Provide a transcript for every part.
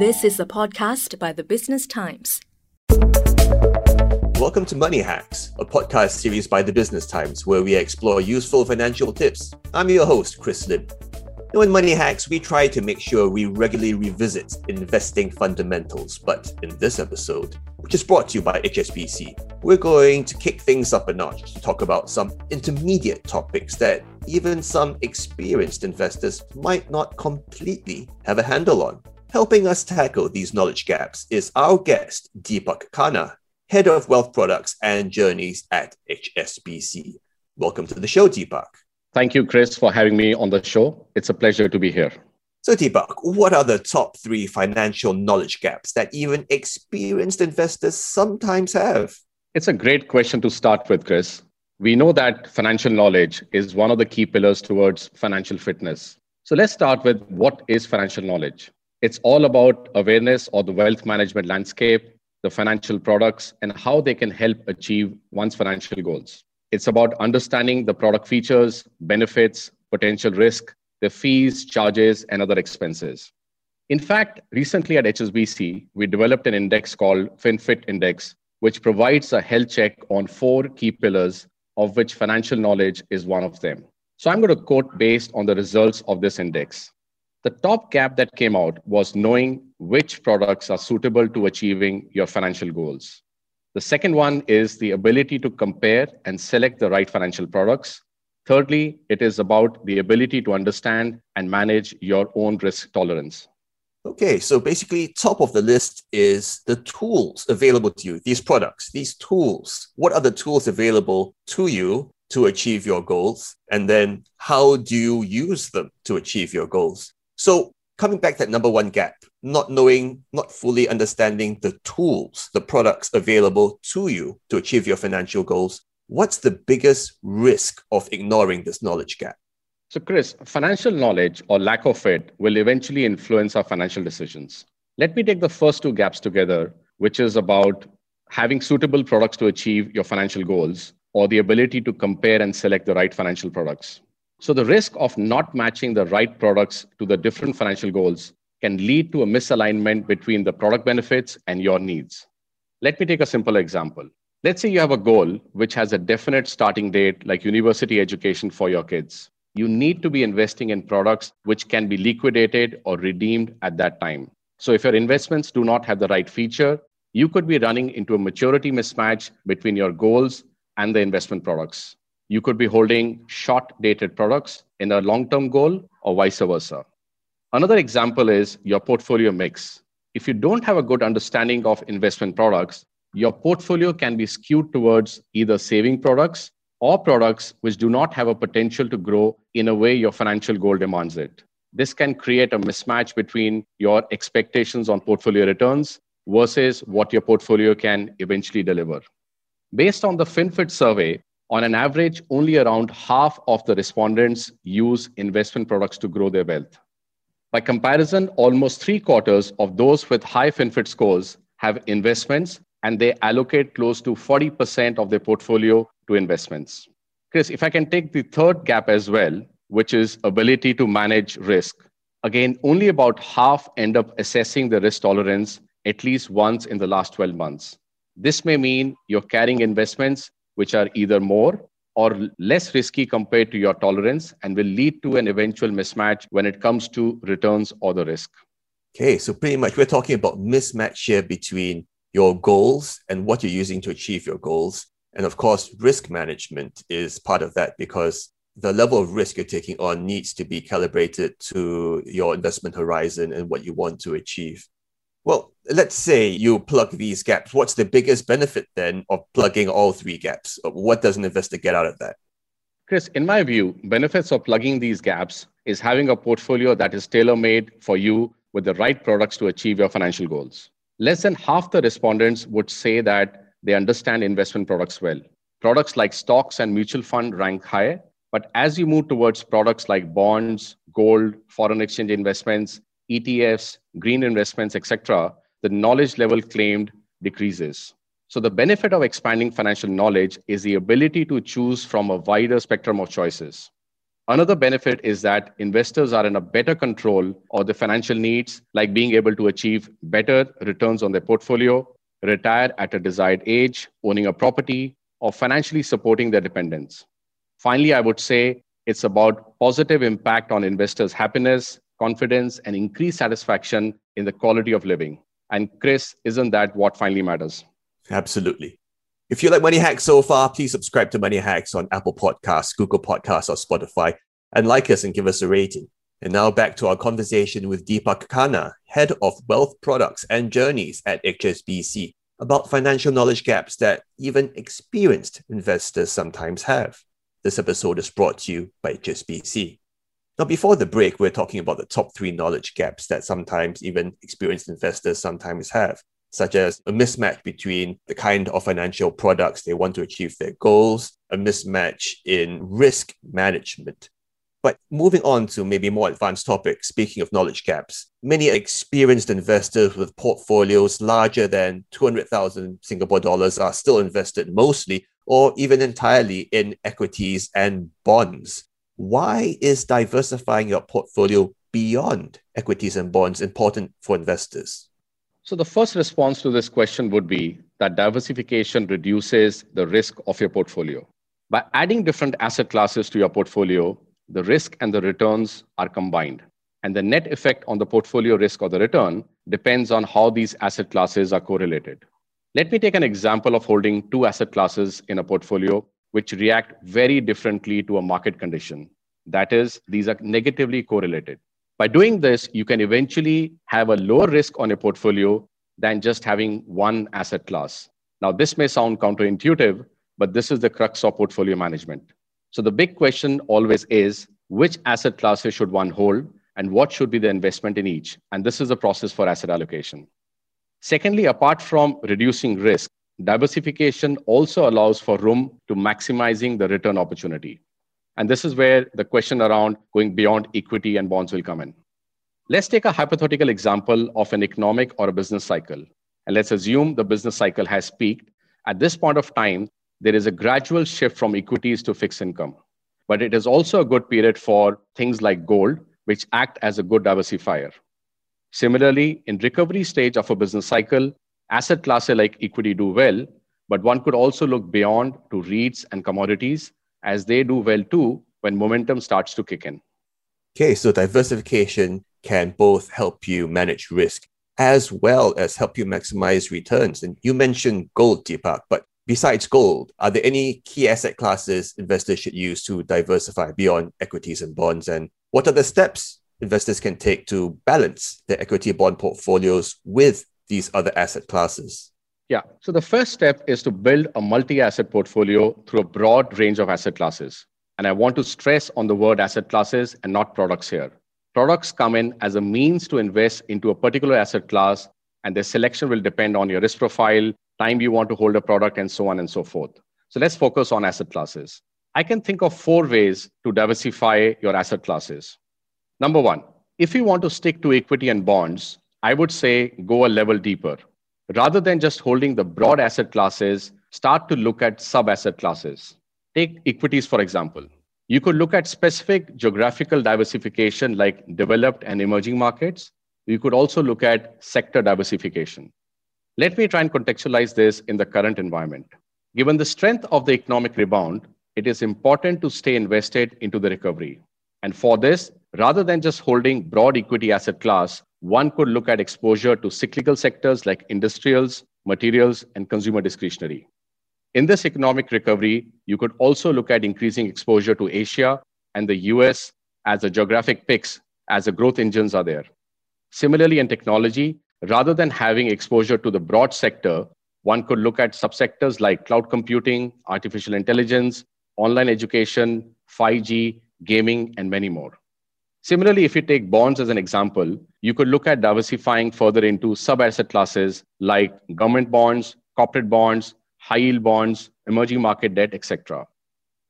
This is a podcast by the Business Times. Welcome to Money Hacks, a podcast series by the Business Times where we explore useful financial tips. I'm your host, Chris Lim. Now, in Money Hacks, we try to make sure we regularly revisit investing fundamentals. But in this episode, which is brought to you by HSBC, we're going to kick things up a notch to talk about some intermediate topics that even some experienced investors might not completely have a handle on. Helping us tackle these knowledge gaps is our guest, Deepak Khanna, Head of Wealth Products and Journeys at HSBC. Welcome to the show, Deepak. Thank you, Chris, for having me on the show. It's a pleasure to be here. So, Deepak, what are the top three financial knowledge gaps that even experienced investors sometimes have? It's a great question to start with, Chris. We know that financial knowledge is one of the key pillars towards financial fitness. So, let's start with what is financial knowledge? It's all about awareness of the wealth management landscape, the financial products, and how they can help achieve one's financial goals. It's about understanding the product features, benefits, potential risk, the fees, charges, and other expenses. In fact, recently at HSBC, we developed an index called FinFit Index, which provides a health check on four key pillars, of which financial knowledge is one of them. So I'm going to quote based on the results of this index. The top gap that came out was knowing which products are suitable to achieving your financial goals. The second one is the ability to compare and select the right financial products. Thirdly, it is about the ability to understand and manage your own risk tolerance. Okay, so basically, top of the list is the tools available to you, these products, these tools. What are the tools available to you to achieve your goals? And then how do you use them to achieve your goals? So coming back to that number one gap, not knowing, not fully understanding the tools, the products available to you to achieve your financial goals, what's the biggest risk of ignoring this knowledge gap? So, Chris, financial knowledge or lack of it will eventually influence our financial decisions. Let me take the first two gaps together, which is about having suitable products to achieve your financial goals or the ability to compare and select the right financial products. So the risk of not matching the right products to the different financial goals can lead to a misalignment between the product benefits and your needs. Let me take a simple example. Let's say you have a goal which has a definite starting date, like university education for your kids. You need to be investing in products which can be liquidated or redeemed at that time. So, if your investments do not have the right feature, you could be running into a maturity mismatch between your goals and the investment products you could be holding short dated products in a long term goal or vice versa. Another example is your portfolio mix. If you don't have a good understanding of investment products, your portfolio can be skewed towards either saving products or products which do not have a potential to grow in a way your financial goal demands it. This can create a mismatch between your expectations on portfolio returns versus what your portfolio can eventually deliver. Based on the FinFit survey, on an average, only around half of the respondents use investment products to grow their wealth. By comparison, almost three quarters of those with high FinFit scores have investments and they allocate close to 40% of their portfolio to investments. Chris, if I can take the third gap as well, which is ability to manage risk. Again, only about half end up assessing the risk tolerance at least once in the last 12 months. This may mean you're carrying investments which are either more or less risky compared to your tolerance and will lead to an eventual mismatch when it comes to returns or the risk. Okay, so pretty much we're talking about mismatch here between your goals and what you're using to achieve your goals. And of course, risk management is part of that because the level of risk you're taking on needs to be calibrated to your investment horizon and what you want to achieve. Well, let's say you plug these gaps. What's the biggest benefit then of plugging all three gaps? Uh, what does an investor get out of that? Chris, in my view, benefits of plugging these gaps is having a portfolio that is tailor made for you with the right products to achieve your financial goals. Less than half the respondents would say that they understand investment products well. Products like stocks and mutual fund rank high, but as you move towards products like bonds, gold, foreign exchange investments, ETFs, green investments, etc., the knowledge level claimed decreases. So, the benefit of expanding financial knowledge is the ability to choose from a wider spectrum of choices. Another benefit is that investors are in a better control of their financial needs, like being able to achieve better returns on their portfolio, retire at a desired age, owning a property, or financially supporting their dependents. Finally, I would say it's about positive impact on investors' happiness, confidence, and increased satisfaction in the quality of living. And Chris, isn't that what finally matters? Absolutely. If you like Money Hacks so far, please subscribe to Money Hacks on Apple Podcasts, Google Podcasts, or Spotify, and like us and give us a rating. And now back to our conversation with Deepak Khanna, Head of Wealth Products and Journeys at HSBC, about financial knowledge gaps that even experienced investors sometimes have. This episode is brought to you by HSBC. Now, before the break, we're talking about the top three knowledge gaps that sometimes even experienced investors sometimes have such as a mismatch between the kind of financial products they want to achieve their goals, a mismatch in risk management. But moving on to maybe more advanced topics, speaking of knowledge gaps, many experienced investors with portfolios larger than 200,000 Singapore dollars are still invested mostly or even entirely in equities and bonds. Why is diversifying your portfolio beyond equities and bonds important for investors? So, the first response to this question would be that diversification reduces the risk of your portfolio. By adding different asset classes to your portfolio, the risk and the returns are combined. And the net effect on the portfolio risk or the return depends on how these asset classes are correlated. Let me take an example of holding two asset classes in a portfolio which react very differently to a market condition. That is, these are negatively correlated. By doing this, you can eventually have a lower risk on a portfolio than just having one asset class. Now, this may sound counterintuitive, but this is the crux of portfolio management. So, the big question always is which asset classes should one hold and what should be the investment in each? And this is the process for asset allocation. Secondly, apart from reducing risk, diversification also allows for room to maximizing the return opportunity. And this is where the question around going beyond equity and bonds will come in. Let's take a hypothetical example of an economic or a business cycle. And let's assume the business cycle has peaked. At this point of time, there is a gradual shift from equities to fixed income. But it is also a good period for things like gold, which act as a good diversifier. Similarly, in recovery stage of a business cycle, asset classes like equity do well, but one could also look beyond to REITs and commodities as they do well too when momentum starts to kick in. Okay, so diversification can both help you manage risk as well as help you maximize returns. And you mentioned gold, Deepak, but besides gold, are there any key asset classes investors should use to diversify beyond equities and bonds? And what are the steps investors can take to balance their equity bond portfolios with these other asset classes? Yeah. So the first step is to build a multi asset portfolio through a broad range of asset classes. And I want to stress on the word asset classes and not products here. Products come in as a means to invest into a particular asset class, and their selection will depend on your risk profile, time you want to hold a product, and so on and so forth. So let's focus on asset classes. I can think of four ways to diversify your asset classes. Number one, if you want to stick to equity and bonds, I would say go a level deeper rather than just holding the broad asset classes, start to look at sub asset classes. Take equities, for example. You could look at specific geographical diversification like developed and emerging markets. You could also look at sector diversification. Let me try and contextualize this in the current environment. Given the strength of the economic rebound, it is important to stay invested into the recovery. And for this, rather than just holding broad equity asset class, one could look at exposure to cyclical sectors like industrials, materials, and consumer discretionary. In this economic recovery, you could also look at increasing exposure to Asia and the US as the geographic picks, as the growth engines are there. Similarly, in technology, rather than having exposure to the broad sector, one could look at subsectors like cloud computing, artificial intelligence, online education, 5G, gaming, and many more. Similarly, if you take bonds as an example, you could look at diversifying further into sub asset classes like government bonds, corporate bonds, high yield bonds, emerging market debt, etc.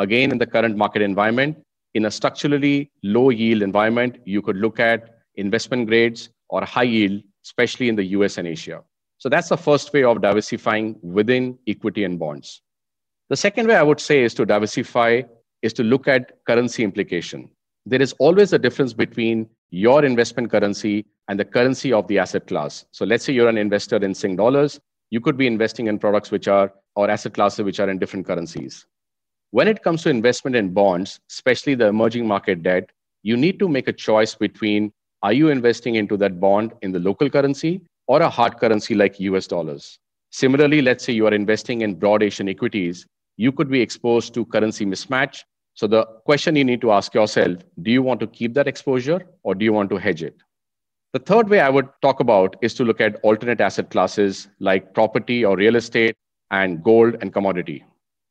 Again, in the current market environment, in a structurally low yield environment, you could look at investment grades or high yield, especially in the US and Asia. So that's the first way of diversifying within equity and bonds. The second way I would say is to diversify is to look at currency implication. There is always a difference between your investment currency and the currency of the asset class. So let's say you're an investor in Sing dollars, you could be investing in products which are or asset classes which are in different currencies. When it comes to investment in bonds, especially the emerging market debt, you need to make a choice between are you investing into that bond in the local currency or a hard currency like US dollars? Similarly, let's say you are investing in broad Asian equities, you could be exposed to currency mismatch. So the question you need to ask yourself, do you want to keep that exposure or do you want to hedge it? The third way I would talk about is to look at alternate asset classes like property or real estate and gold and commodity.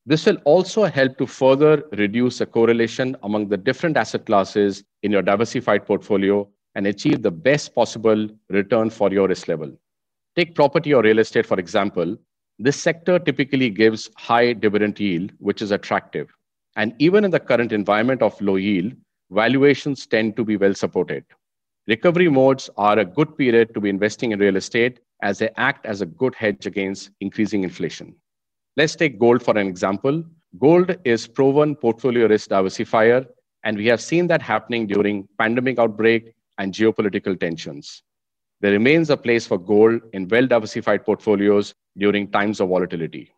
This will also help to further reduce the correlation among the different asset classes in your diversified portfolio and achieve the best possible return for your risk level. Take property or real estate, for example. This sector typically gives high dividend yield, which is attractive. And even in the current environment of low yield, valuations tend to be well supported. Recovery modes are a good period to be investing in real estate as they act as a good hedge against increasing inflation. Let's take gold for an example. Gold is proven portfolio risk diversifier, and we have seen that happening during pandemic outbreak and geopolitical tensions. There remains a place for gold in well diversified portfolios during times of volatility.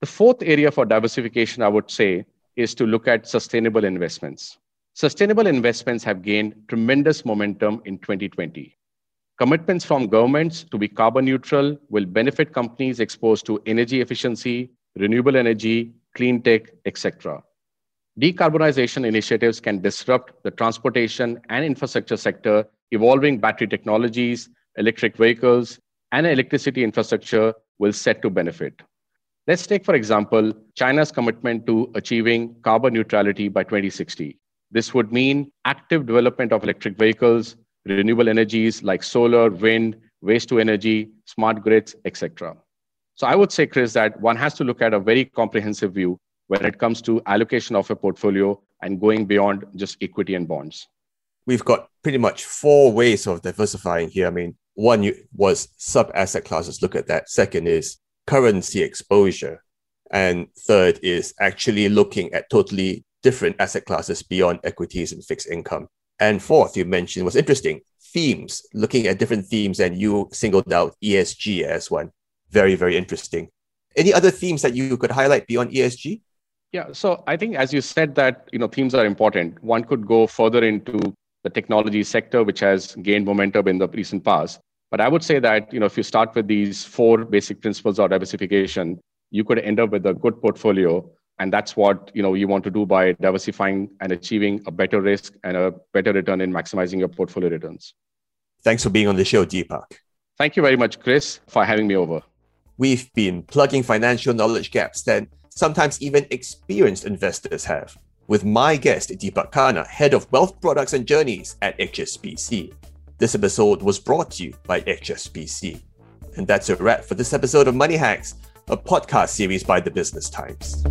The fourth area for diversification, I would say, is to look at sustainable investments. Sustainable investments have gained tremendous momentum in 2020. Commitments from governments to be carbon neutral will benefit companies exposed to energy efficiency, renewable energy, clean tech, etc. Decarbonization initiatives can disrupt the transportation and infrastructure sector, evolving battery technologies, electric vehicles, and electricity infrastructure will set to benefit. Let's take, for example, China's commitment to achieving carbon neutrality by 2060. This would mean active development of electric vehicles, renewable energies like solar, wind, waste to energy, smart grids, etc. So I would say, Chris, that one has to look at a very comprehensive view when it comes to allocation of a portfolio and going beyond just equity and bonds? We've got pretty much four ways of diversifying here. I mean, one was sub asset classes, look at that. Second is currency exposure. And third is actually looking at totally different asset classes beyond equities and fixed income. And fourth, you mentioned was interesting themes, looking at different themes, and you singled out ESG as one. Very, very interesting. Any other themes that you could highlight beyond ESG? Yeah, so I think as you said that you know themes are important. One could go further into the technology sector, which has gained momentum in the recent past. But I would say that you know if you start with these four basic principles of diversification, you could end up with a good portfolio, and that's what you know you want to do by diversifying and achieving a better risk and a better return in maximizing your portfolio returns. Thanks for being on the show, Deepak. Thank you very much, Chris, for having me over. We've been plugging financial knowledge gaps that sometimes even experienced investors have. With my guest, Deepak Khanna, Head of Wealth Products and Journeys at HSBC. This episode was brought to you by HSBC. And that's a wrap for this episode of Money Hacks, a podcast series by the Business Times.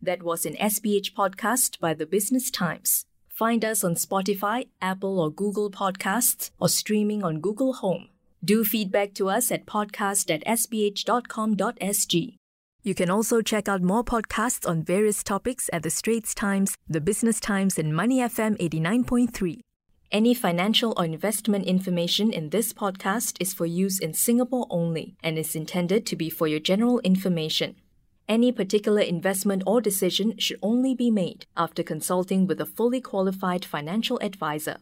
That was an SPH podcast by the Business Times. Find us on Spotify, Apple or Google Podcasts, or streaming on Google Home. Do feedback to us at podcast at sph.com.sg. You can also check out more podcasts on various topics at The Straits Times, The Business Times, and Money FM 89.3. Any financial or investment information in this podcast is for use in Singapore only and is intended to be for your general information. Any particular investment or decision should only be made after consulting with a fully qualified financial advisor.